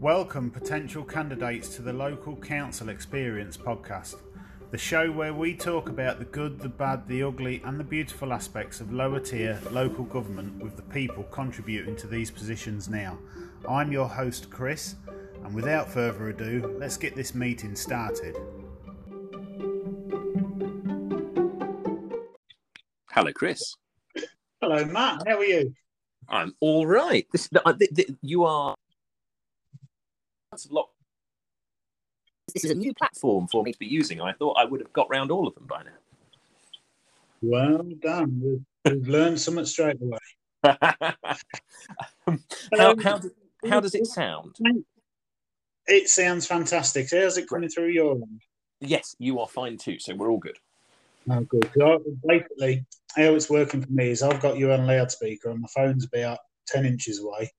Welcome, potential candidates, to the Local Council Experience podcast, the show where we talk about the good, the bad, the ugly, and the beautiful aspects of lower tier local government with the people contributing to these positions now. I'm your host, Chris, and without further ado, let's get this meeting started. Hello, Chris. Hello, Matt. How are you? I'm all right. This, uh, th- This is a new platform for me to be using. I thought I would have got round all of them by now. Well done. We've, we've learned something straight away. Um, how, how, how does it sound? It sounds fantastic. How's it coming through your end? Yes, you are fine too, so we're all good. Oh, good. I- Basically, how it's working for me is I've got you on loudspeaker and my phone's about 10 inches away.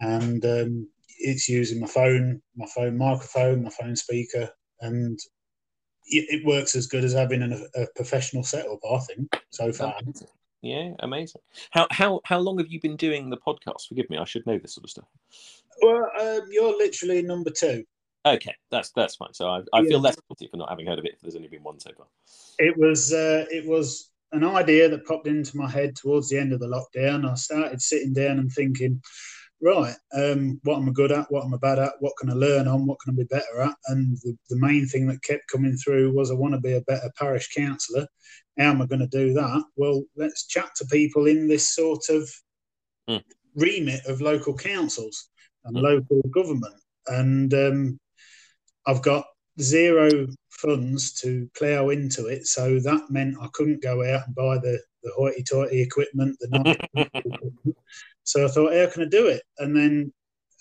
And um, it's using my phone, my phone microphone, my phone speaker, and it, it works as good as having an, a professional setup, I think, so far. Amazing. Yeah, amazing. How how how long have you been doing the podcast? Forgive me, I should know this sort of stuff. Well, um, you're literally number two. Okay, that's that's fine. So I, I Yeah. feel less guilty for not having heard of it. If there's only been one so far. It was uh, it was an idea that popped into my head towards the end of the lockdown. I started sitting down and thinking, right, um, what am I good at? What am I bad at? What can I learn on? What can I be better at? And the, the main thing that kept coming through was I want to be a better parish councillor. How am I going to do that? Well, let's chat to people in this sort of Mm. remit of local councils and Mm. local government. And um, I've got zero funds to plough into it, so that meant I couldn't go out and buy the the hoity-toity equipment, the equipment. So I thought, how can I do it? And then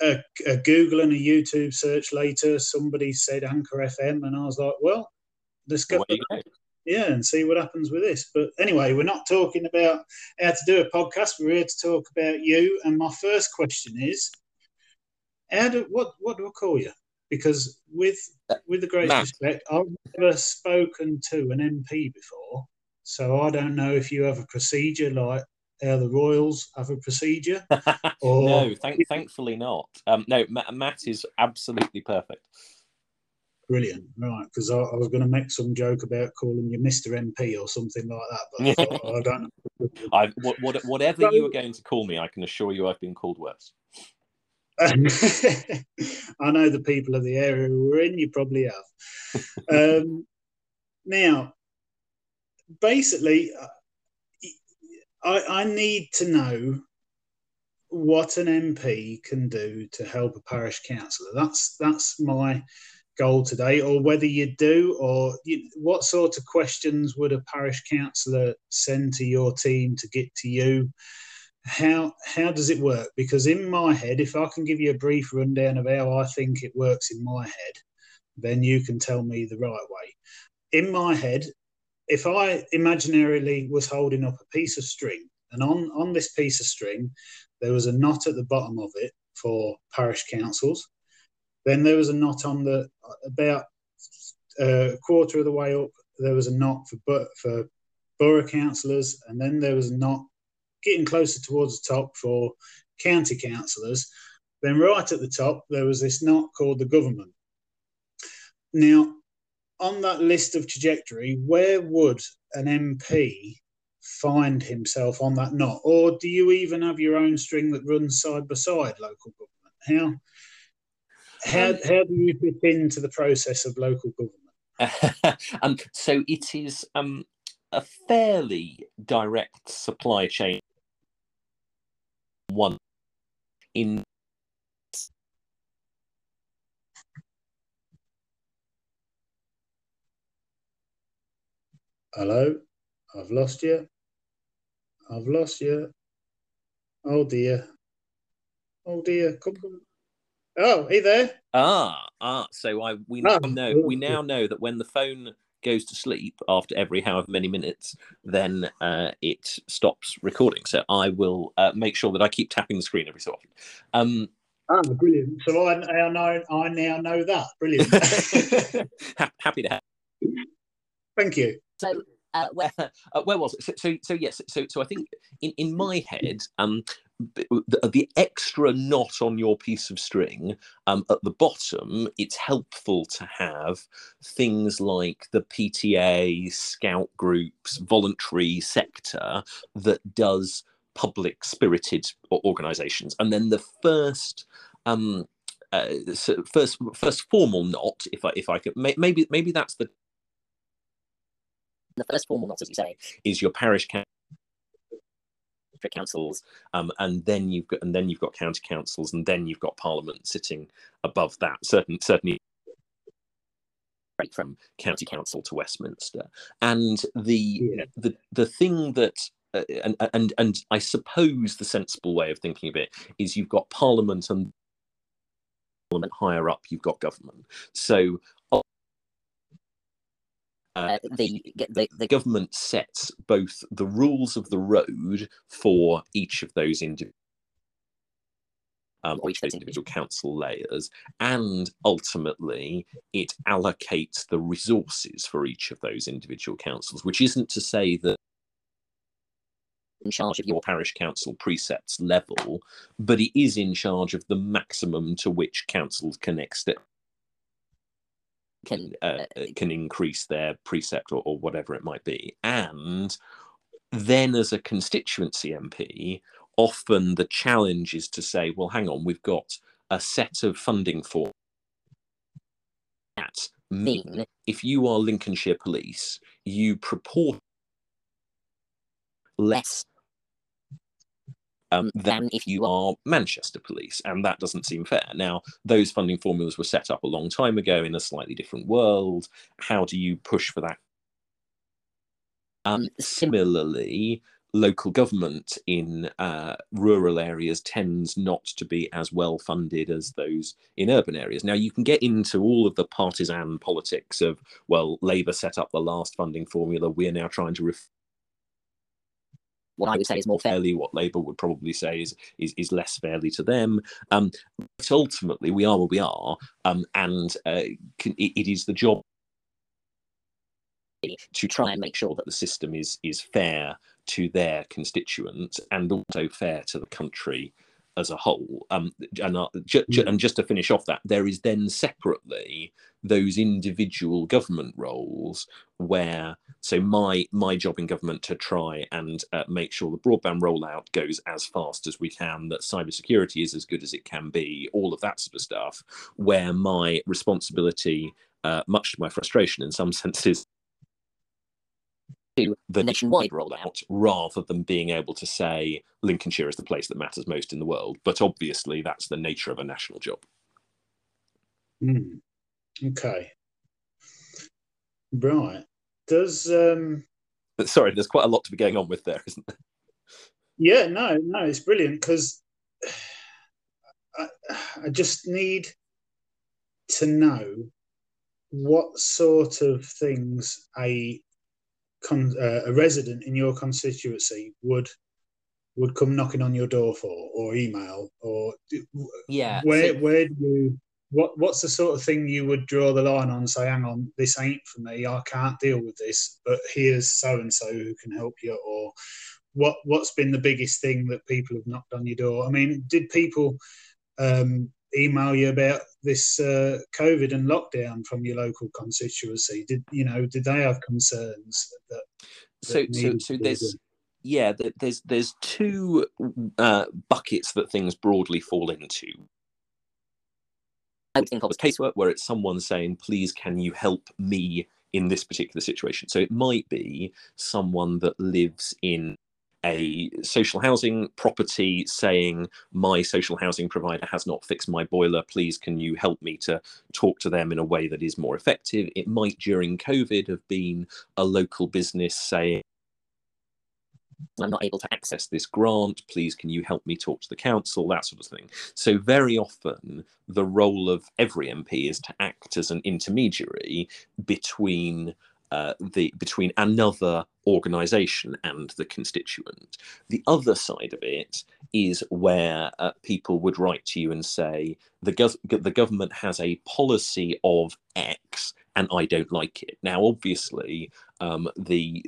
a, a Google and a YouTube search later, somebody said Anchor FM, and I was like, well, let's go, Away you go. yeah, and see what happens with this. But anyway, we're not talking about how to do a podcast. We're here to talk about you. And my first question is, how do what what do I call you? Because with with the greatest respect, I've never spoken to an MP before, so I don't know if you have a procedure like how the Royals have a procedure. Or no, thank, thankfully not. Um, no, Ma- Matt is absolutely perfect. brilliant, right? Because I, I was going to make some joke about calling you Mister MP or something like that, but I, thought, oh, I don't. I what, what, whatever you are going to call me, I can assure you I've been called worse. I know the people of the area we're in, you probably have. Um, now, basically, I, I need to know what an MP can do to help a parish councillor. That's that's my goal today. Or whether you do, or you, what sort of questions would a parish councillor send to your team to get to you? how how does it work? Because in my head, if I can give you a brief rundown of how I think it works in my head, then you can tell me the right way. In my head, if I imaginarily was holding up a piece of string, and on on this piece of string, there was a knot at the bottom of it for parish councils. Then there was a knot on the about uh, a quarter of the way up. There was a knot for for borough councillors, and then there was a knot getting closer towards the top for county councillors. Then, right at the top, there was this knot called the government. Now, on that list of trajectory, where would an MP find himself on that knot? Or do you even have your own string that runs side by side local government? How, how, Um, how do you fit into the process of local government? um, so it is um, a fairly direct supply chain. One in Hello, I've lost you. I've lost you. Oh dear. Oh dear. Come, come. Oh, hey there. ah ah. So I we now Ah, know we now know that when the phone goes to sleep after every however many minutes, then uh, it stops recording. So I will uh, make sure that I keep tapping the screen every so often. Um, Ah, brilliant. So I, I know I now know that. Brilliant. happy to have. Thank you. So uh, where, uh, where was it? So, so, so, yes. So, so I think in, in my head, um, the, the, extra knot on your piece of string um, at the bottom, it's helpful to have things like the PTA, scout groups, voluntary sector that does public spirited organizations. And then the first um, uh, so first first formal knot, if I if I could maybe maybe that's the the first formal knot, as you say, is your parish councils, um, and then you've got and then you've got county councils, and then you've got Parliament sitting above that. Certain certainly from county council to Westminster, and the yeah. the the thing that uh, and and and I suppose the sensible way of thinking of it is you've got Parliament and Parliament higher up, you've got government. So uh, the, the, the government sets both the rules of the road for each of those individual um, or each of those individual council layers, and ultimately it allocates the resources for each of those individual councils, which isn't to say that in charge of your parish council precepts level, but it is in charge of the maximum to which councils can extend can uh, uh, uh, can increase their precept or, or whatever it might be. And then as a constituency MP, often the challenge is to say, well, hang on, we've got a set of funding for that. Mean if you are Lincolnshire Police, you purport less um, than if you are Manchester Police, and that doesn't seem fair. Now, those funding formulas were set up a long time ago in a slightly different world. How do you push for that? Um, similarly, local government in uh, rural areas tends not to be as well funded as those in urban areas. Now, you can get into all of the partisan politics of, well, Labour set up the last funding formula, we're now trying to ref- what I would say is more fairly, what Labour would probably say is is, is less fairly to them. Um, but ultimately, we are where we are, um, and uh, it, it is the job to try and make sure that the system is is fair to their constituents and also fair to the country as a whole. Um, and, uh, ju- ju- and just to finish off that, there is then separately those individual government roles where so my my job in government to try and uh, make sure the broadband rollout goes as fast as we can that cybersecurity is as good as it can be all of that sort of stuff where my responsibility uh, much to my frustration in some senses to the nationwide rollout rather than being able to say Lincolnshire is the place that matters most in the world. But obviously, that's the nature of a national job. Mm. Okay. Right. Does um but sorry, there's quite a lot to be going on with there, isn't there? Yeah, no, no, it's brilliant because I, I just need to know what sort of things a con, uh, a resident in your constituency would would come knocking on your door for or email or yeah where so, where do you what what's the sort of thing you would draw the line on say hang on this ain't for me i can't deal with this but here's so and so who can help you or what what's been the biggest thing that people have knocked on your door? I mean did people um, email you about this uh, COVID and lockdown from your local constituency? Did you know? Did they have concerns that? that so, so, so there's yeah, there's there's two uh, buckets that things broadly fall into. I think of as casework where it's someone saying, "Please, can you help me in this particular situation?" So it might be someone that lives in a social housing property saying my social housing provider has not fixed my boiler please can you help me to talk to them in a way that is more effective it might during covid have been a local business saying I'm not able to access this grant. Please, can you help me talk to the council? That sort of thing. So, very often, the role of every MP is to act as an intermediary between uh, the between another organization and the constituent. The other side of it is where uh, people would write to you and say the, gov- the government has a policy of X and I don't like it. Now, obviously, um, the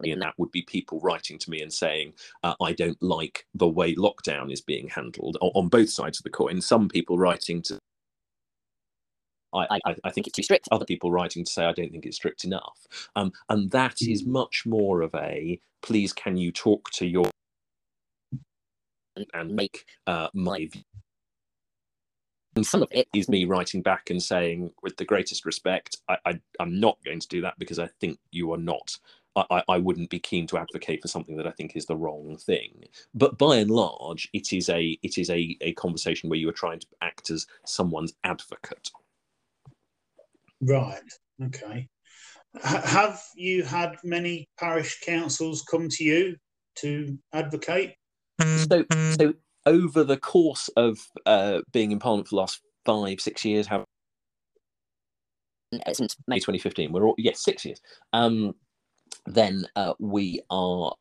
and that would be people writing to me and saying, uh, I don't like the way lockdown is being handled on both sides of the coin. Some people writing to I, I, I, think it's too strict. Other people writing to say I don't think it's strict enough, um, and that is hmm. much more of a please can you talk to your and make uh, my view. And some of it is me writing back and saying, with the greatest respect, I, I, am not going to do that because I think you are not I, I wouldn't be keen to advocate for something that I think is the wrong thing. But by and large, it is a it is a, a conversation where you are trying to act as someone's advocate. Right. Okay. H- have you had many parish councils come to you to advocate? So, so over the course of uh, being in Parliament for the last five, six years, have since May 2015, we're all yes, six years. Um, then uh, we are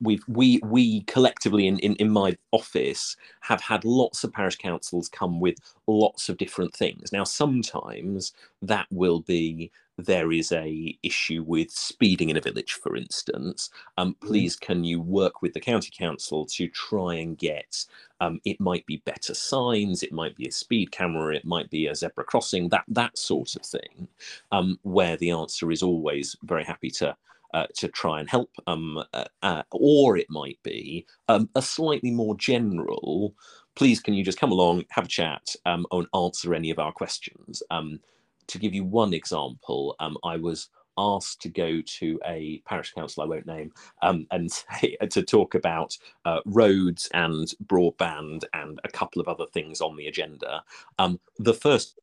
we've we we collectively in, in in my office have had lots of parish councils come with lots of different things. Now sometimes that will be there is a issue with speeding in a village for instance. Um, mm-hmm. please can you work with the county council to try and get um, it might be better signs it might be a speed camera it might be a zebra crossing that that sort of thing? Um, where the answer is always very happy to uh, to try and help, um, uh, uh, or it might be um, a slightly more general. Please, can you just come along, have a chat, um, and answer any of our questions? Um, to give you one example, um, I was asked to go to a parish council I won't name um, and to talk about uh, roads and broadband and a couple of other things on the agenda. Um, the first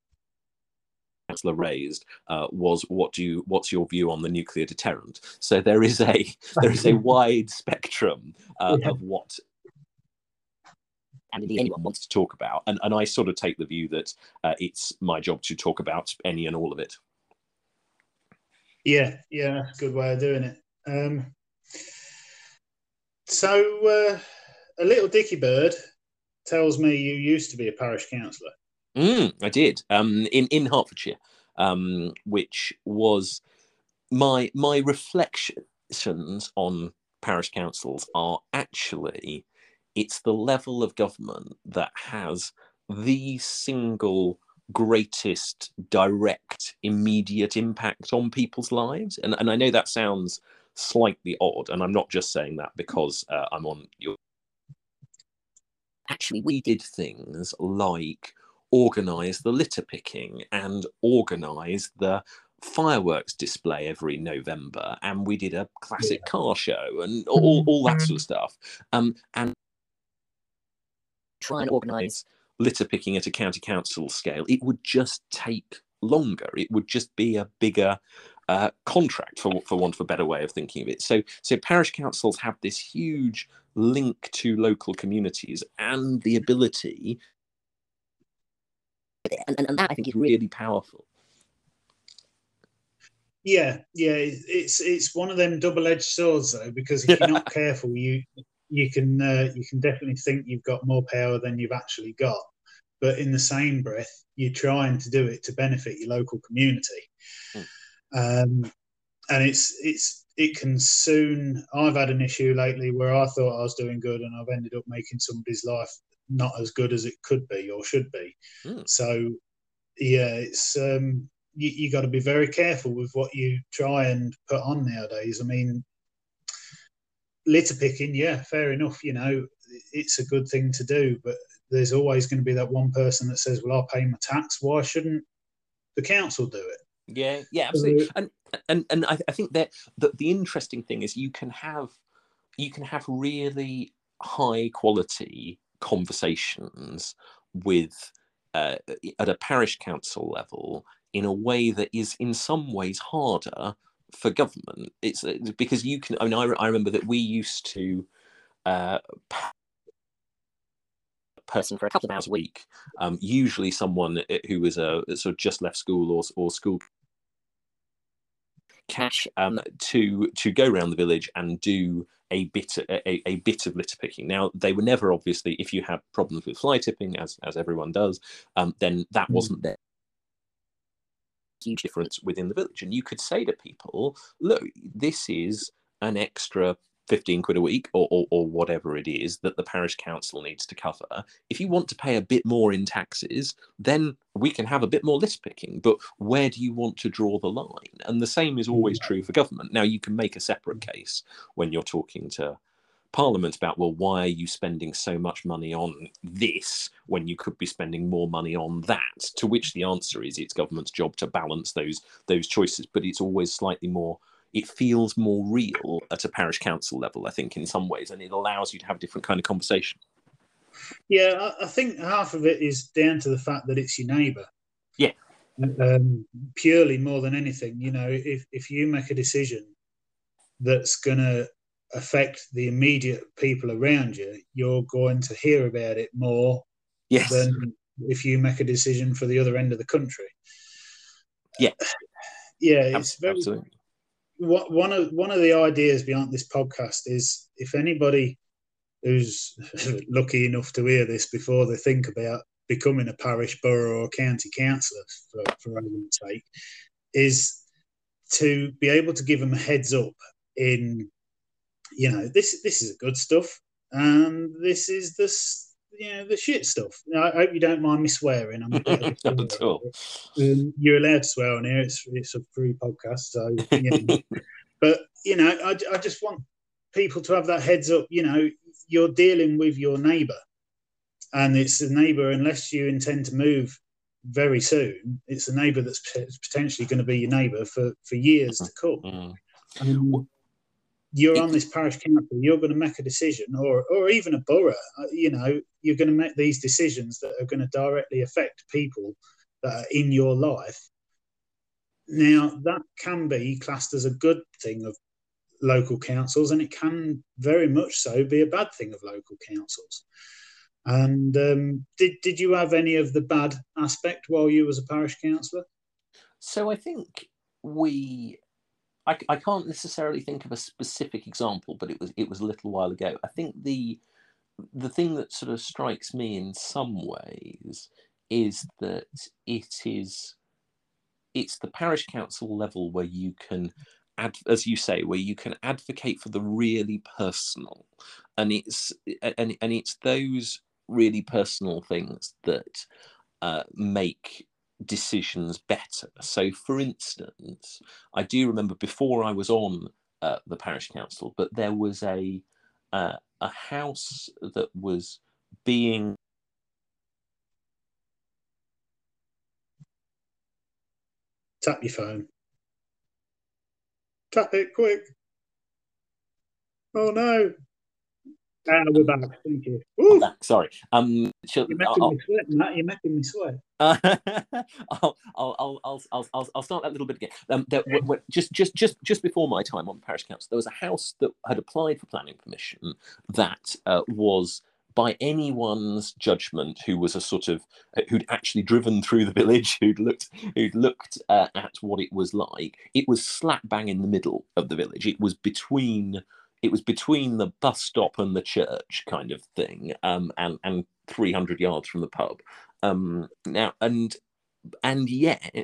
Chancellor raised uh, was what do you what's your view on the nuclear deterrent? So there is a there is a wide spectrum uh, yeah. of what and anyone wants to talk about, and and I sort of take the view that uh, it's my job to talk about any and all of it. Yeah, yeah, good way of doing it. Um, so uh, a little dicky bird tells me you used to be a parish councillor. Mm, I did. Um, in in Hertfordshire, um, which was my my reflections on parish councils are actually it's the level of government that has the single greatest direct immediate impact on people's lives. And, and i know that sounds slightly odd and i'm not just saying that because uh, i'm on your actually we did things like organise the litter picking and organise the fireworks display every November, and we did a classic car show and all, all that sort of stuff. Um, and try and organise litter picking at a county council scale, it would just take longer. It would just be a bigger uh, contract, for for want of a better way of thinking of it. So, so parish councils have this huge link to local communities and the ability and, and, and that I think is really powerful. Yeah, yeah, it's it's one of them double-edged swords though, because if you're not careful, you you can uh, you can definitely think you've got more power than you've actually got. But in the same breath, you're trying to do it to benefit your local community, mm. um, and it's it's it can soon. I've had an issue lately where I thought I was doing good, and I've ended up making somebody's life not as good as it could be or should be. Mm. So, yeah, it's um, you, you got to be very careful with what you try and put on nowadays. I mean, litter picking, yeah, fair enough. You know, it's a good thing to do, but there's always going to be that one person that says, "Well, I'll pay my tax. Why shouldn't the council do it?" Yeah, yeah, absolutely. and and and I, I think that the, the interesting thing is you can have you can have really high quality conversations with uh, at a parish council level in a way that is in some ways harder for government. It's, uh, because you can. I mean, I, I remember that we used to. Uh, a person for a couple of hours a week, um, usually someone uh, who was a sort of just left school or, or school cash um, to to go around the village and do a bit a, a bit of litter picking. Now they were never obviously if you had problems with fly tipping, as as everyone does, um, then that mm. wasn't there. huge difference within the village. And you could say to people, look, this is an extra 15 quid a week or, or, or, whatever it is that the parish council needs to cover. If you want to pay a bit more in taxes, then we can have a bit more list picking. But where do you want to draw the line? And the same is always mm. true for government. Now, you can make a separate case when you're talking to Parliament about, well, why are you spending so much money on this when you could be spending more money on that? To which the answer is it's government's job to balance those those choices, but it's always slightly more. It feels more real at a parish council level, I think, in some ways, and it allows you to have a different kind of conversation. Yeah, I think half of it is down to the fact that it's your neighbour. Yeah. Um, purely more than anything, you know, if if you make a decision that's going to affect the immediate people around you, you're going to hear about it more yes. than if you make a decision for the other end of the country. Yeah, yeah, it's very. One of one of the ideas behind this podcast is if anybody who's lucky enough to hear this before they think about becoming a parish, borough, or county councillor, for, for argument's sake, is to be able to give them a heads up in you know, this this is good stuff, and this is this you know the shit stuff. I hope you don't mind me swearing. I'm not at all. Um, you're allowed to swear on here. It's it's a free podcast, so you know. but you know, I, I just want people to have that heads up. You know, you're dealing with your neighbour, and it's a neighbour. Unless you intend to move very soon, it's a neighbour that's potentially going to be your neighbour for for years to come. Mm. Um, you're on this parish council, you're going to make a decision, or or even a borough, uh, you know, you're going to make these decisions that are going to directly affect people that are in your life. Now, that can be classed as a good thing of local councils, and it can very much so be a bad thing of local councils. And um, did did you have any of the bad aspect while you was a parish councillor? So I think we I, I can't necessarily think of a specific example, but it was it was a little while ago. I think the the thing that sort of strikes me in some ways is that it is it's the parish council level where you can ad, as you say where you can advocate for the really personal and it's and, and it's those really personal things that uh, make decisions better. So, for instance, I do remember before I was on uh, the parish council, but there was a uh, a house that was being tap your phone. Tap it quick. Oh no. Ah, we're back. Thank you. Back, sorry. Um, You're making I'll, me sweat, Matt. You're making me sweat. Uh, I'll, I'll, I'll, I'll, I'll, I'll start that little bit again. Um, there, w- w- just, just, just, just before my time on the parish council, there was a house that had applied for planning permission that uh, was by anyone's judgment who was a sort of uh, who'd actually driven through the village who'd looked who'd looked uh, at what it was like it was slap bang in the middle of the village it was between it was between the bus stop and the church kind of thing, um, and and 300 yards from the pub. Um, now and and yet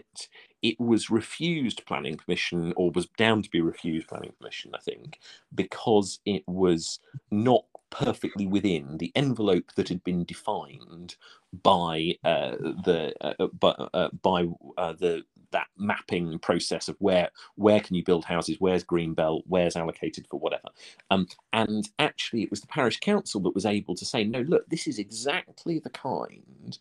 it was refused planning permission or was down to be refused planning permission i think because it was not perfectly within the envelope that had been defined by uh, the uh, uh by, uh, by uh, the that mapping process of where where can you build houses, where's green belt, where's allocated for whatever. Um, and actually, it was the parish council that was able to say, no, look, this is exactly the kind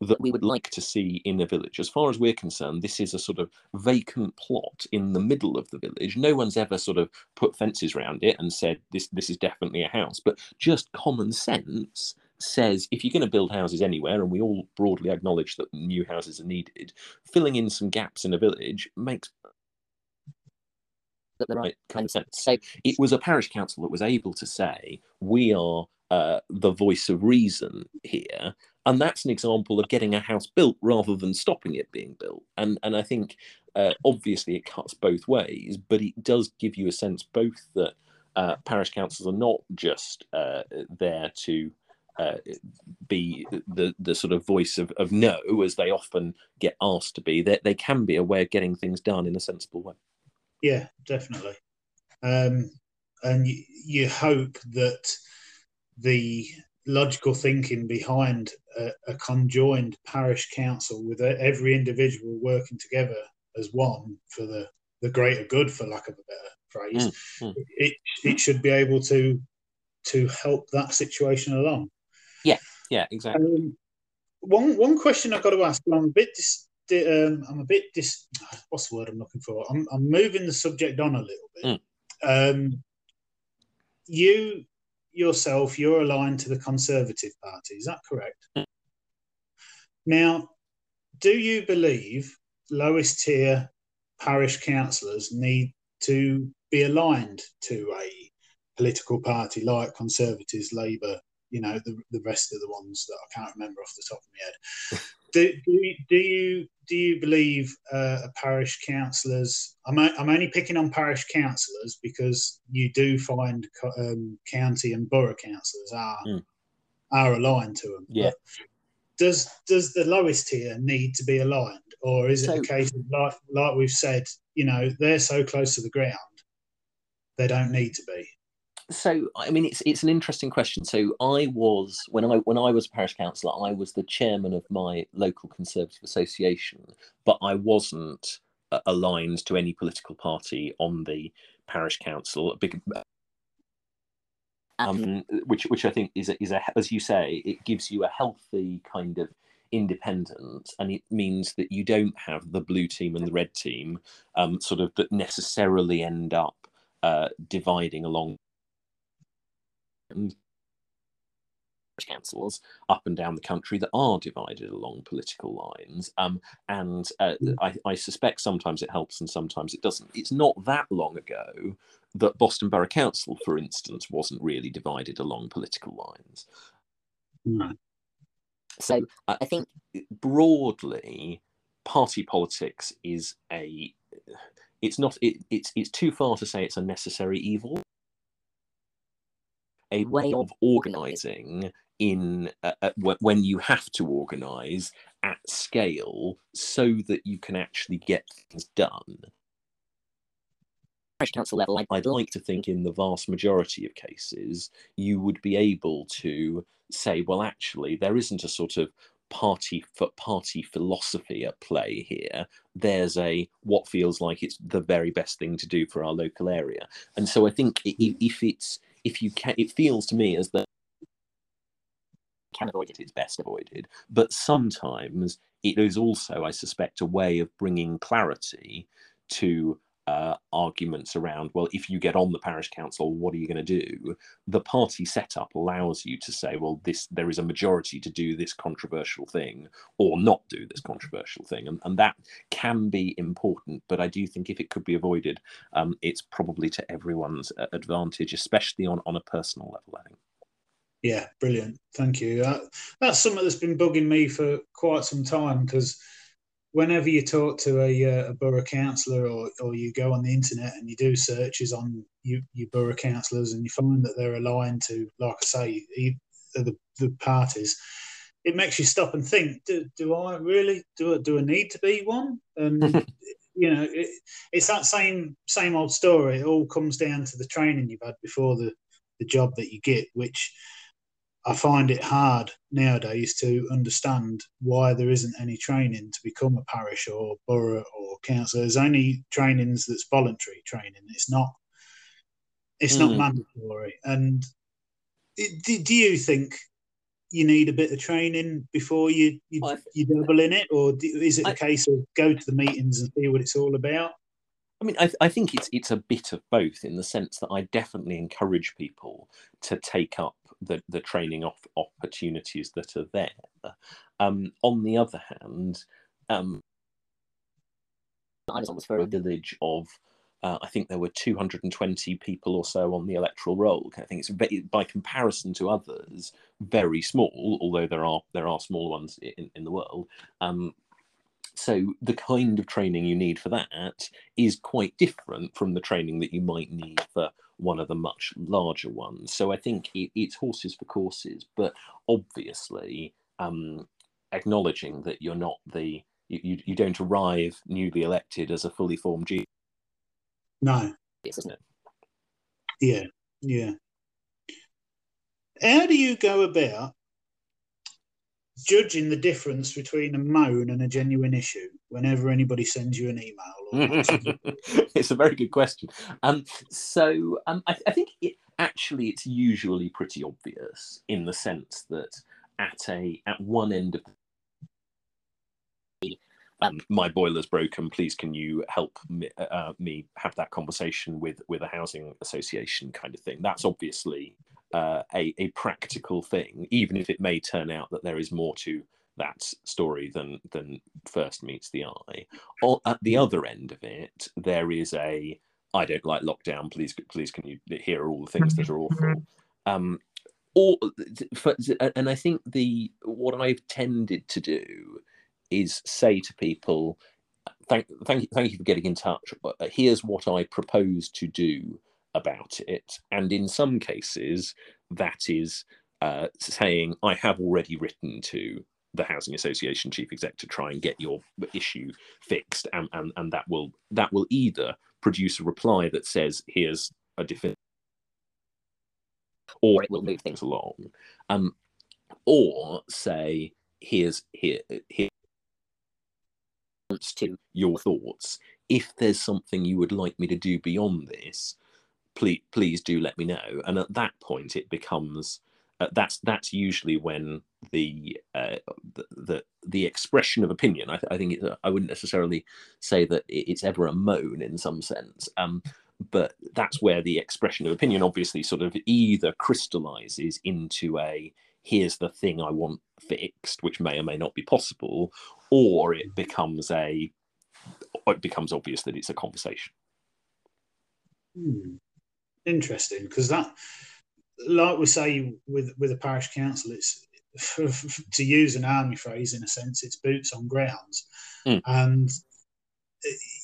that we would like to see in a village. As far as we're concerned, this is a sort of vacant plot in the middle of the village. No one's ever sort of put fences around it and said this this is definitely a house, but just common sense says if you're going to build houses anywhere, and we all broadly acknowledge that new houses are needed, filling in some gaps in a village makes the right kind of sense. So it was a parish council that was able to say, we are uh, the voice of reason here. And that's an example of getting a house built rather than stopping it being built. And, and I think uh, obviously it cuts both ways, but it does give you a sense both that uh, parish councils are not just uh, there to uh, be the the sort of voice of, of no, as they often get asked to be. They they can be a way of getting things done in a sensible way. Yeah, definitely. Um, and you, you hope that the logical thinking behind a, a, conjoined parish council with every individual working together as one for the, the greater good, for lack of a better phrase, mm, mm. It, it should be able to to help that situation along. Yeah, yeah, exactly. Um, one one question I've got to ask. I'm a bit dis, um, I'm a bit dis. What's the word I'm looking for? I'm, I'm moving the subject on a little bit. Mm. Um, you yourself, you're aligned to the Conservative Party. Is that correct? Mm. Now, do you believe lowest tier parish councillors need to be aligned to a political party like Conservatives, Labour, you know, the, the rest of the ones that I can't remember off the top of my head. do, do, you, do you do you believe uh, a parish councillors? I'm, I'm only picking on parish councillors because you do find um, county and borough councillors are mm. are aligned to them. Yeah. Does does the lowest tier need to be aligned, or is it so, a case of like like we've said, you know, they're so close to the ground, they don't need to be? So I mean, it's it's an interesting question. So I was when I when I was a parish councillor, I was the chairman of my local Conservative association, but I wasn't uh, aligned to any political party on the parish council. Big, um, which which I think is a, is a as you say, it gives you a healthy kind of independence, and it means that you don't have the blue team and the red team, um, sort of that necessarily end up uh, dividing along councils up and down the country that are divided along political lines. Um, and uh, mm. I, I, suspect sometimes it helps and sometimes it doesn't. It's not that long ago that Boston Borough Council, for instance, wasn't really divided along political lines. Mm. So I think broadly, party politics is a. It's not. It, it's it's too far to say it's a necessary evil a way of organizing in uh, uh when you have to organize at scale so that you can actually get things done. Council level i'd like to think in the vast majority of cases you would be able to say well actually there isn't a sort of party for party philosophy at play here. There's a what feels like it's the very best thing to do for our local area. And so i think if it's if you can, it feels to me as though can avoid it, it's best avoided. But sometimes it is also, I suspect, a way of bringing clarity to uh, arguments around, well, if you get on the parish council, what are you going to do? The party setup allows you to say, well, this there is a majority to do this controversial thing or not do this controversial thing, and, and that can be important. But I do think if it could be avoided, um, it's probably to everyone's uh, advantage, especially on on a personal level. I think. Yeah, brilliant. Thank you. Uh, that's something that's been bugging me for quite some time because whenever you talk to a, uh, a borough councillor or, or you go on the internet and you do searches on you, your borough councillors and you find that they're aligned to, like I say, the, the parties, it makes you stop and think: Do, do I really do? I, do I need to be one? And you know, it, it's that same same old story. It all comes down to the training you've had before the the job that you get, which I find it hard nowadays to understand why there isn't any training to become a parish or borough or council. There's only trainings that's voluntary training. It's not. It's mm. not hmm. mandatory. And do, do, you think you need a bit of training before you you, you double in it, or do, is it a I, case of go to the meetings and see what it's all about? I mean, I, I think it's it's a bit of both in the sense that I definitely encourage people to take up the, the training off opportunities that are there. Um, on the other hand, um, I was for a village of, uh, I think there were 220 people or so on the electoral roll. I think it's by comparison to others very small, although there are there are small ones in, in the world. Um, so the kind of training you need for that is quite different from the training that you might need for one of the much larger ones. So I think it, it's horses for courses, but obviously um, acknowledging that you're not the you, you don't arrive newly elected as a fully formed G. No. Isn't it? Yeah, yeah. How do you go about judging the difference between a moan and a genuine issue whenever anybody sends you an email? it's a very good question. Um, so um, I, I think it, actually it's usually pretty obvious in the sense that at a at one end of um, my boiler's broken. Please, can you help me, uh, me, have that conversation with with a housing association kind of thing? That's obviously uh, a a practical thing, even if it may turn out that there is more to that story than than first meets the eye. Or at the other end of it, there is a I don't like lockdown. Please, please, can you hear all the things that are awful? Um, or for, and I think the what I've tended to do is say to people, thank, thank, you, thank you for getting in touch. Uh, here's what I propose to do about it. And in some cases, that is uh, saying, I have already written to the housing association chief exec to try and get your issue fixed and, and, and that will that will either produce a reply that says here's a definitive or it will move things along um, or say here's here here to your thoughts. If there's something you would like me to do beyond this, please please do let me know. And at that point, it becomes uh, that's that's usually when the, uh, the, the the expression of opinion. I, th- I think it, I wouldn't necessarily say that it's ever a moan in some sense. Um, but that's where the expression of opinion obviously sort of either crystallizes into a here's the thing I want fixed, which may or may not be possible, or it becomes a it becomes obvious that it's a conversation. Hmm. Interesting, because that, like we say with with a parish council, it's to use an army phrase in a sense, it's boots on grounds, mm. and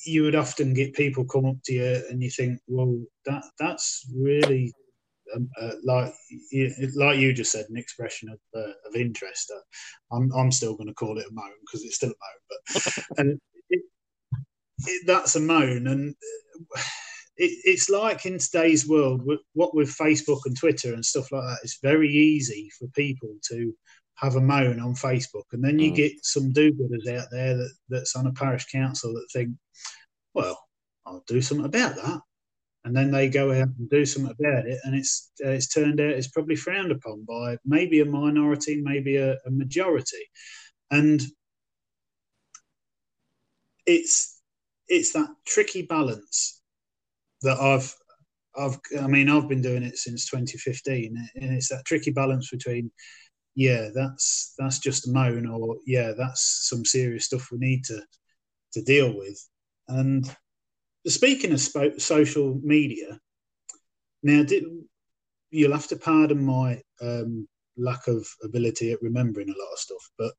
you would often get people come up to you and you think, well, that that's really um, uh, like like you just said, an expression of uh, of interest. Uh, I'm I'm still going to call it a moan because it's still a moan, but and it, it, that's a moan, and uh, it, it's like in today's world, what with Facebook and Twitter and stuff like that, it's very easy for people to have a moan on Facebook, and then you mm. get some do-gooders out there that, that's on a parish council that think, well, I'll do something about that. And then they go out and do something about it, and it's uh, it's turned out it's probably frowned upon by maybe a minority, maybe a, a majority, and it's it's that tricky balance that I've I've I mean I've been doing it since 2015, and it's that tricky balance between yeah that's that's just a moan or yeah that's some serious stuff we need to to deal with, and Speaking of social media, now did, you'll have to pardon my um, lack of ability at remembering a lot of stuff, but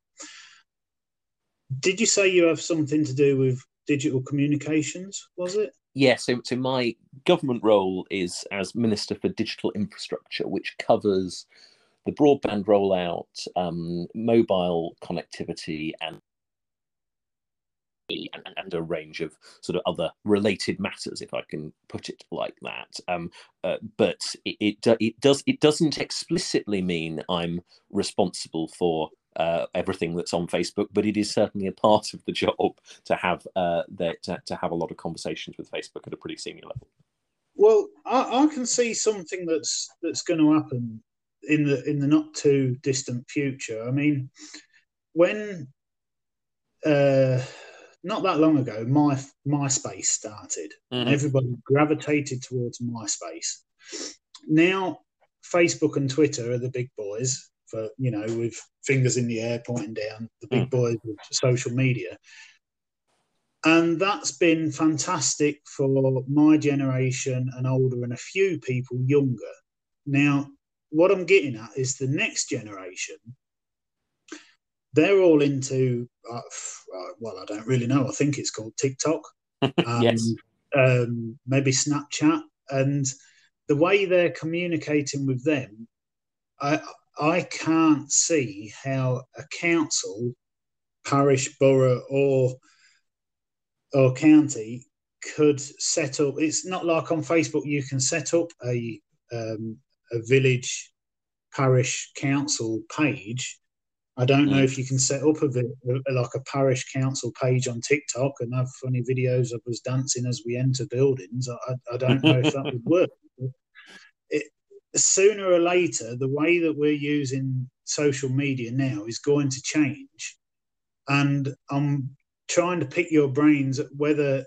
did you say you have something to do with digital communications? Was it? Yeah, so, so my government role is as Minister for Digital Infrastructure, which covers the broadband rollout, um, mobile connectivity, and and, and, a range of sort of other related matters, if I can put it like that. Um, uh, but it, it, it does it doesn't explicitly mean I'm responsible for uh, everything that's on Facebook, but it is certainly a part of the job to have uh, that to, to, have a lot of conversations with Facebook at a pretty senior level. Well, I, I can see something that's that's going to happen in the in the not too distant future. I mean, when uh, not that long ago, my MySpace started, mm-hmm. and everybody gravitated towards MySpace. Now, Facebook and Twitter are the big boys for you know with fingers in the air pointing down, the big mm. boys of social media, and that's been fantastic for my generation and older, and a few people younger. Now, what I'm getting at is the next generation they're all into uh, well, I don't really know. I think it's called TikTok. Um, yes. Um, maybe Snapchat, and the way they're communicating with them, I I can't see how a council, parish, borough, or or county could set up. It's not like on Facebook you can set up a um, a village, parish, council page. I don't know mm. if you can set up a, a, like a parish council page on TikTok and have funny videos of us dancing as we enter buildings. I, I don't know if that would work. Sooner or later, the way that we're using social media now is going to change. And I'm trying to pick your brains whether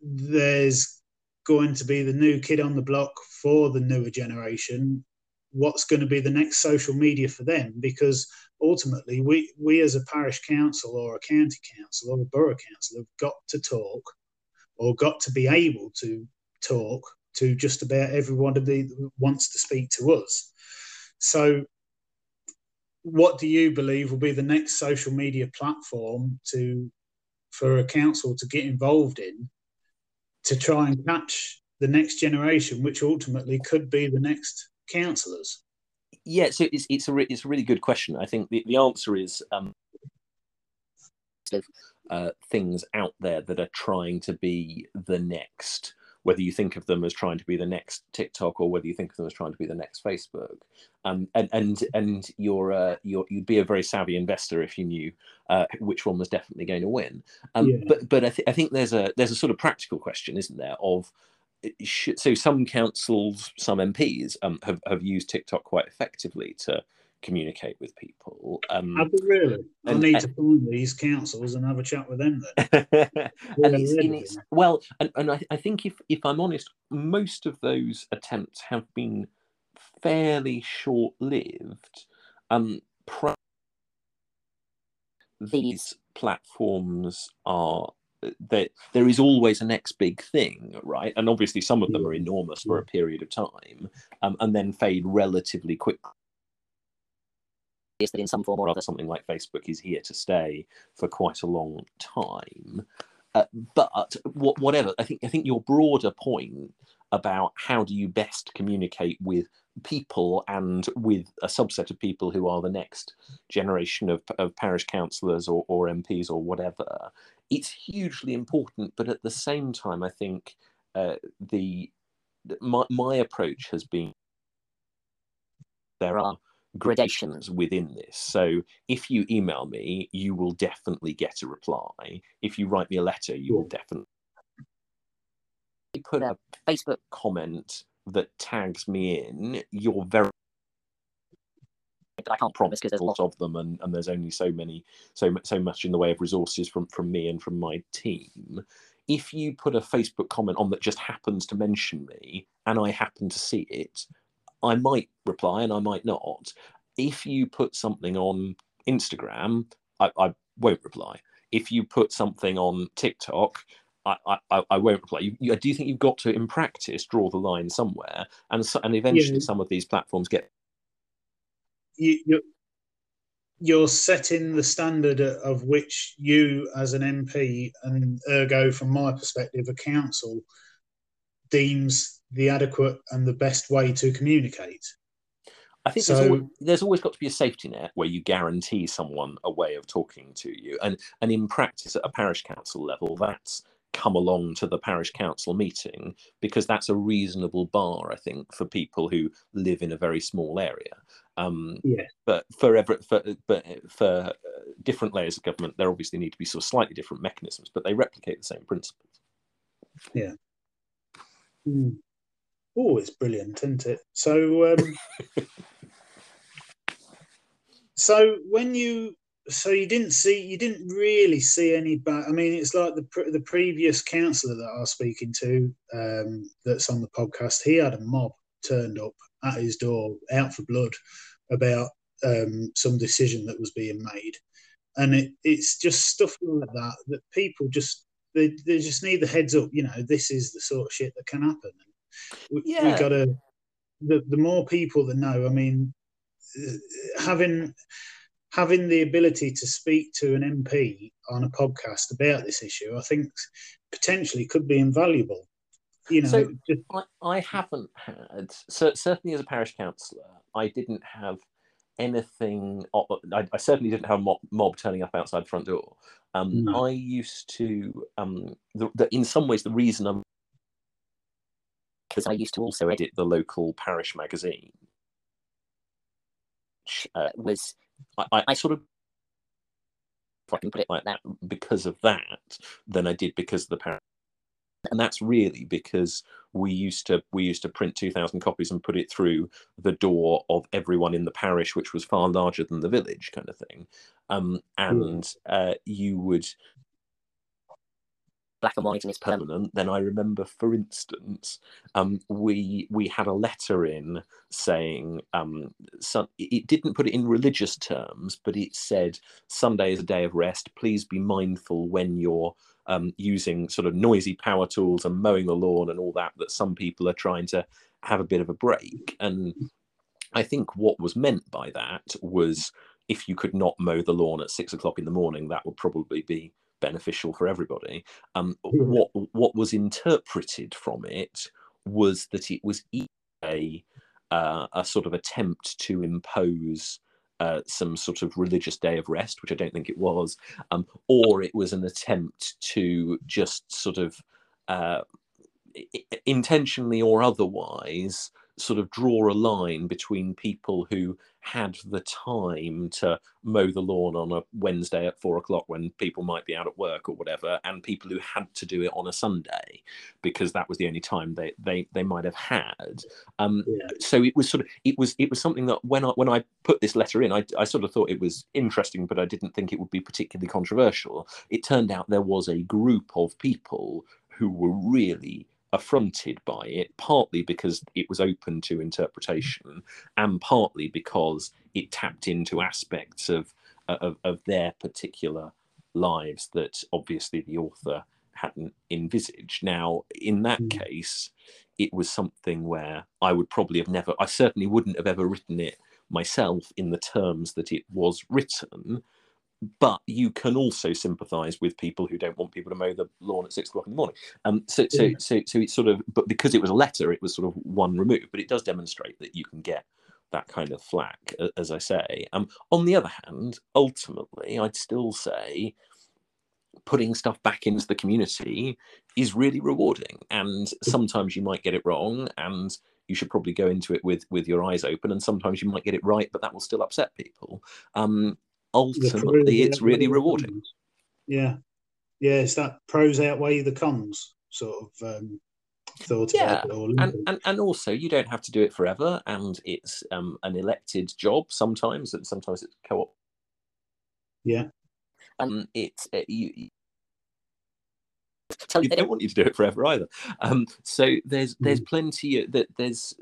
there's going to be the new kid on the block for the newer generation what's going to be the next social media for them because ultimately we we as a parish council or a county council or a borough council have got to talk or got to be able to talk to just about everyone that wants to speak to us so what do you believe will be the next social media platform to for a council to get involved in to try and catch the next generation, which ultimately could be the next councillors? Yeah, so it's it's a re- it's a really good question. I think the, the answer is um, uh, things out there that are trying to be the next whether you think of them as trying to be the next TikTok or whether you think of them as trying to be the next Facebook. Um, and and and you're, uh, you're you'd be a very savvy investor if you knew uh, which one was definitely going to win. Um, yeah. But but I, th- I think there's a there's a sort of practical question, isn't there? Of so some councils, some MPs um, have have used TikTok quite effectively to communicate with people. Um, have they really? I need and, to find these councils and have a chat with them then. and it's, and it's, well, and, and I, I, think if if I'm honest, most of those attempts have been fairly short lived. Um, these platforms are that there is always a next big thing, right? And obviously, some of them are enormous for a period of time, um, and then fade relatively quickly is that in some form or other something like Facebook is here to stay for quite a long time. Uh, but whatever, I think I think your broader point about how do you best communicate with people and with a subset of people who are the next generation of, of parish councillors or, or MPs or whatever, it's hugely important. But at the same time, I think uh, the my, my approach has been there are gradations within this. So if you email me, you will definitely get a reply. If you write me a letter, you will definitely put a Facebook comment that tags me in. You're very but I can't promise because there's a lot of them, and, and there's only so many, so so much in the way of resources from from me and from my team. If you put a Facebook comment on that just happens to mention me, and I happen to see it, I might reply and I might not. If you put something on Instagram, I, I won't reply. If you put something on TikTok, I, I, I won't reply. You, you, I do think you've got to, in practice, draw the line somewhere, and so, and eventually yeah. some of these platforms get. You, you're, you're setting the standard of which you, as an MP, and ergo, from my perspective, a council, deems the adequate and the best way to communicate. I think so, there's, always, there's, always, got to be a safety net where you guarantee someone a way of talking to you, and and in practice at a parish council level, that's come along to the parish council meeting because that's a reasonable bar, I think, for people who live in a very small area. Um, yeah. But for, ever, for but for uh, different layers of government, there obviously need to be sort of slightly different mechanisms, but they replicate the same principles. Yeah. Mm. Oh, it's brilliant, isn't it? So, um, so when you so you didn't see you didn't really see any bad i mean it's like the the previous councillor that i was speaking to um, that's on the podcast he had a mob turned up at his door out for blood about um, some decision that was being made and it, it's just stuff like that that people just they, they just need the heads up you know this is the sort of shit that can happen we, yeah. we got to the, the more people that know i mean having having the ability to speak to an MP on a podcast about this issue, I think potentially could be invaluable. You know, so just... I, I haven't had so certainly as a parish councillor, I didn't have anything. I, I certainly didn't have a mob, mob, turning up outside the front door. Um, no. I used to, um, the, the, in some ways, the reason I'm because I used to also edit the local parish magazine, which uh, was I, I sort of if I can put it like that, because of that than I did because of the parish. And that's really because we used to we used to print two thousand copies and put it through the door of everyone in the parish, which was far larger than the village, kind of thing. Um, and uh, you would black and white and it's permanent, then I remember, for instance, um, we we had a letter in saying um, some, it didn't put it in religious terms, but it said Sunday is a day of rest. Please be mindful when you're um, using sort of noisy power tools and mowing the lawn and all that. That some people are trying to have a bit of a break, and I think what was meant by that was if you could not mow the lawn at six o'clock in the morning, that would probably be beneficial for everybody. Um, what what was interpreted from it was that it was a uh, a sort of attempt to impose uh, some sort of religious day of rest, which I don't think it was, um, or it was an attempt to just sort of uh, intentionally or otherwise sort of draw a line between people who had the time to mow the lawn on a Wednesday at four o'clock when people might be out at work or whatever, and people who had to do it on a Sunday because that was the only time they they, they might have had. Um, yeah. So it was sort of it was it was something that when I when I put this letter in, I, I sort of thought it was interesting, but I didn't think it would be particularly controversial. It turned out there was a group of people who were really affronted by it, partly because it was open to interpretation, and partly because it tapped into aspects of of, of their particular lives that obviously the author hadn't envisaged. Now, in that mm. case, it was something where I would probably have never, I certainly wouldn't have ever written it myself in the terms that it was written but you can also sympathise with people who don't want people to mow the lawn at six o'clock in the morning. Um, so, so, yeah. so, so it's sort of, but because it was a letter, it was sort of one remove. But it does demonstrate that you can get that kind of flack, as I say. Um, on the other hand, ultimately, I'd still say putting stuff back into the community is really rewarding. And sometimes you might get it wrong, and you should probably go into it with with your eyes open. And sometimes you might get it right, but that will still upset people. Um, ultimately it's really rewarding. Yeah, yeah, it's that pros outweigh the cons sort of um, thought. Yeah, and, and and also you don't have to do it forever, and it's um, an elected job sometimes, and sometimes it's co-op. Yeah, um, it's uh, you. Tell you they don't want you to do it forever either. Um, so there's there's mm. plenty that there's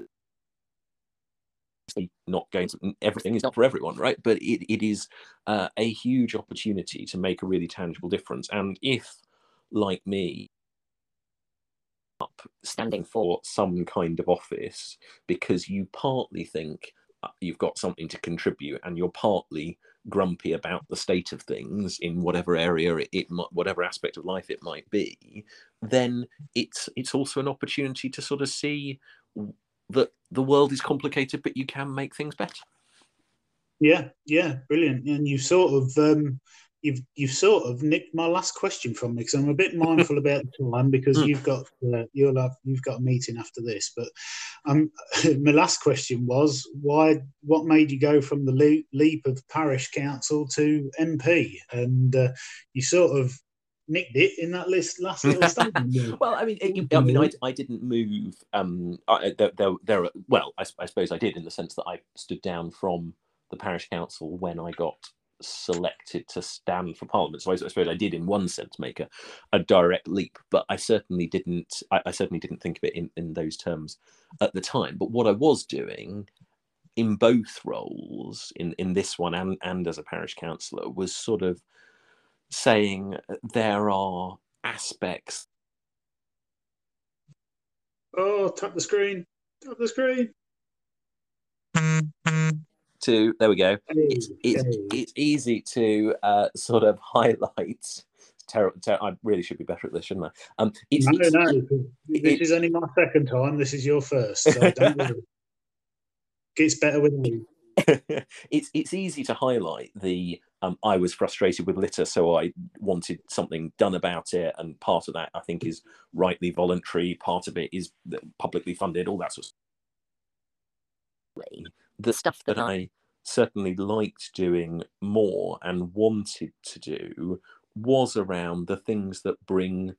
not going to everything is not for everyone right? But it, it is uh, a huge opportunity to make a really tangible difference. And if like me up standing for some kind of office because you partly think uh, you've got something to contribute and you're partly grumpy about the state of things in whatever area it, it whatever aspect of life it might be then it's it's also an opportunity to sort of see that the world is complicated, but you can make things better. Yeah, yeah, brilliant. And you've sort of um, you've you've sort of nicked my last question from me because I'm a bit mindful about the time because mm. you've got uh, you'll have you've got a meeting after this. But um, my last question was why? What made you go from the leap, leap of parish council to MP? And uh, you sort of nicked it in that list last little statement. well, I mean, it, I mean, I, I didn't move. Um, I, there, there, there, well, I, I suppose I did in the sense that I stood down from the parish council when I got selected to stand for parliament. So I, I, suppose I did, in one sense, make a, a direct leap, but I certainly didn't. I, I, certainly didn't think of it in, in those terms at the time. But what I was doing in both roles, in in this one and and as a parish councillor, was sort of saying there are aspects. Oh, tap the screen. Tap the screen. to there we go. Hey, It's it's, hey. it's easy to uh, sort of highlight. Ter- ter- I really should be better at this, shouldn't I? Um, it's, No, it's- no, this it- is only my second time. This is your first, so don't worry. Gets better with me. it's it's easy to highlight the um, I was frustrated with litter, so I wanted something done about it, and part of that I think is rightly voluntary. Part of it is publicly funded, all that sort of way. The stuff that I certainly liked doing more and wanted to do was around the things that bring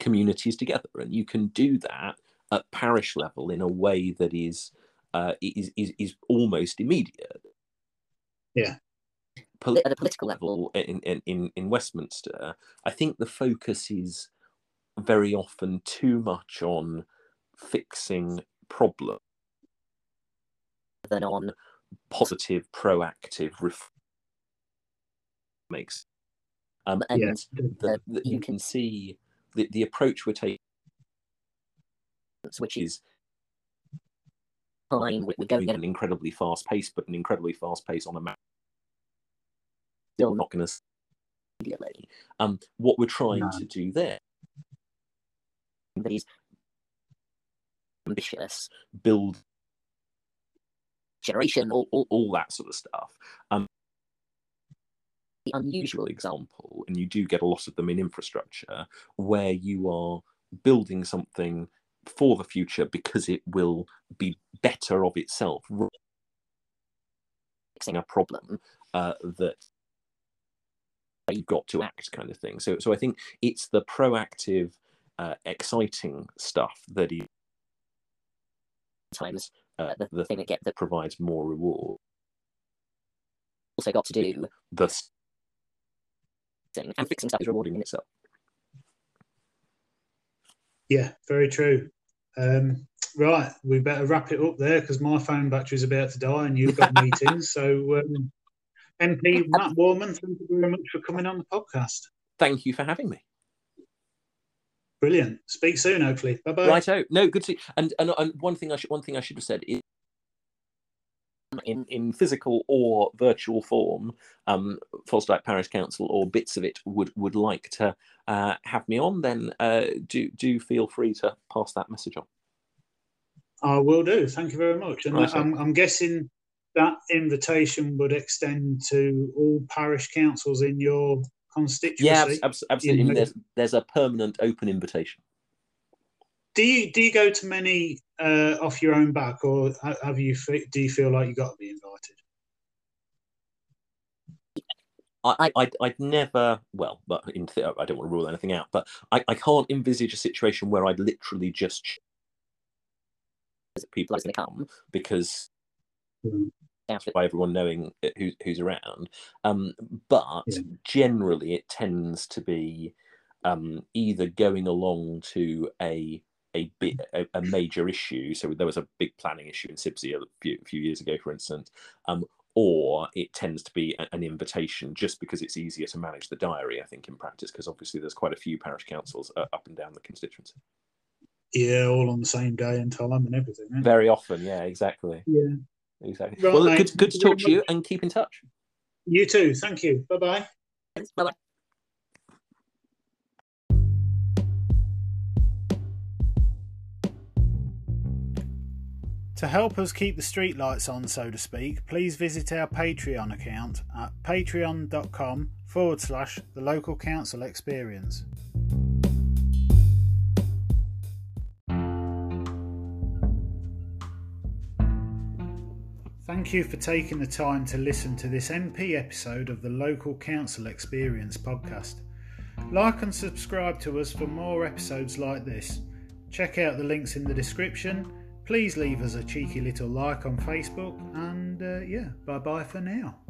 communities together, and you can do that at parish level in a way that is uh, is, is is almost immediate. Yeah. Pol- at a political level in, in, in, in Westminster, I think the focus is very often too much on fixing problems than on positive, proactive reform. Makes um, and Yeah. the, the, you can see the, the approach we're taking, which is fine. We're going at an incredibly fast pace, but an incredibly fast pace on a map. Still not going to immediately. Um, what we're trying No. to do there is ambitious, build generation, all, all, all that sort of stuff. Um, the unusual example, and you do get a lot of them in infrastructure, where you are building something for the future because it will be better of itself, fixing a problem uh, that you've got to act kind of thing. So, so I think it's the proactive, uh, exciting stuff that is sometimes uh, the, the thing that get that provides more reward. Also, got to do the thing, and fixing stuff is rewarding in itself. Yeah, very true. Um, right, we better wrap it up there because my phone battery's about to die and you've got meetings. So, um, MP Matt Warman, thank you very much for coming on the podcast. Thank you for having me. Brilliant. Speak soon, hopefully. Bye bye. Righto. No, good to see. And, and and one thing I should one thing I should have said is in in physical or virtual form, um, Fosdyke Parish Council or bits of it would would like to uh, have me on. Then uh, do do feel free to pass that message on. I will do. Thank you very much. And Righto. I'm, I'm guessing that invitation would extend to all parish councils in your constituency. Yeah, abs- abs- absolutely. There's there's a permanent open invitation. Do you do you go to many uh, off your own back, or have you? Do you feel like you got to be invited? I, I, I'd, I'd never, well, but in the, I don't want to rule anything out, but I, I can't envisage a situation where I'd literally just people are going to come because By everyone knowing who's who's around. Um, but Yeah. generally, it tends to be um, either going along to a a bit a, a major issue. So there was a big planning issue in Sibsey a few, few years ago, for instance. Um, or it tends to be a- an invitation just because it's easier to manage the diary, I think, in practice, because obviously there's quite a few parish councils uh, up and down the constituency. Yeah, all on the same day and time and everything. it? Very often, yeah, exactly. Yeah. Exactly. Right, well, mate, good, good to talk to you and keep in touch. You too. Thank you. Bye bye. Bye-bye. To help us keep the streetlights on, so to speak, please visit our Patreon account at patreon.com forward slash the local council experience. Thank you for taking the time to listen to this MP episode of the Local Council Experience podcast. Like and subscribe to us for more episodes like this. Check out the links in the description. Please leave us a cheeky little like on Facebook, and uh, yeah, bye bye for now.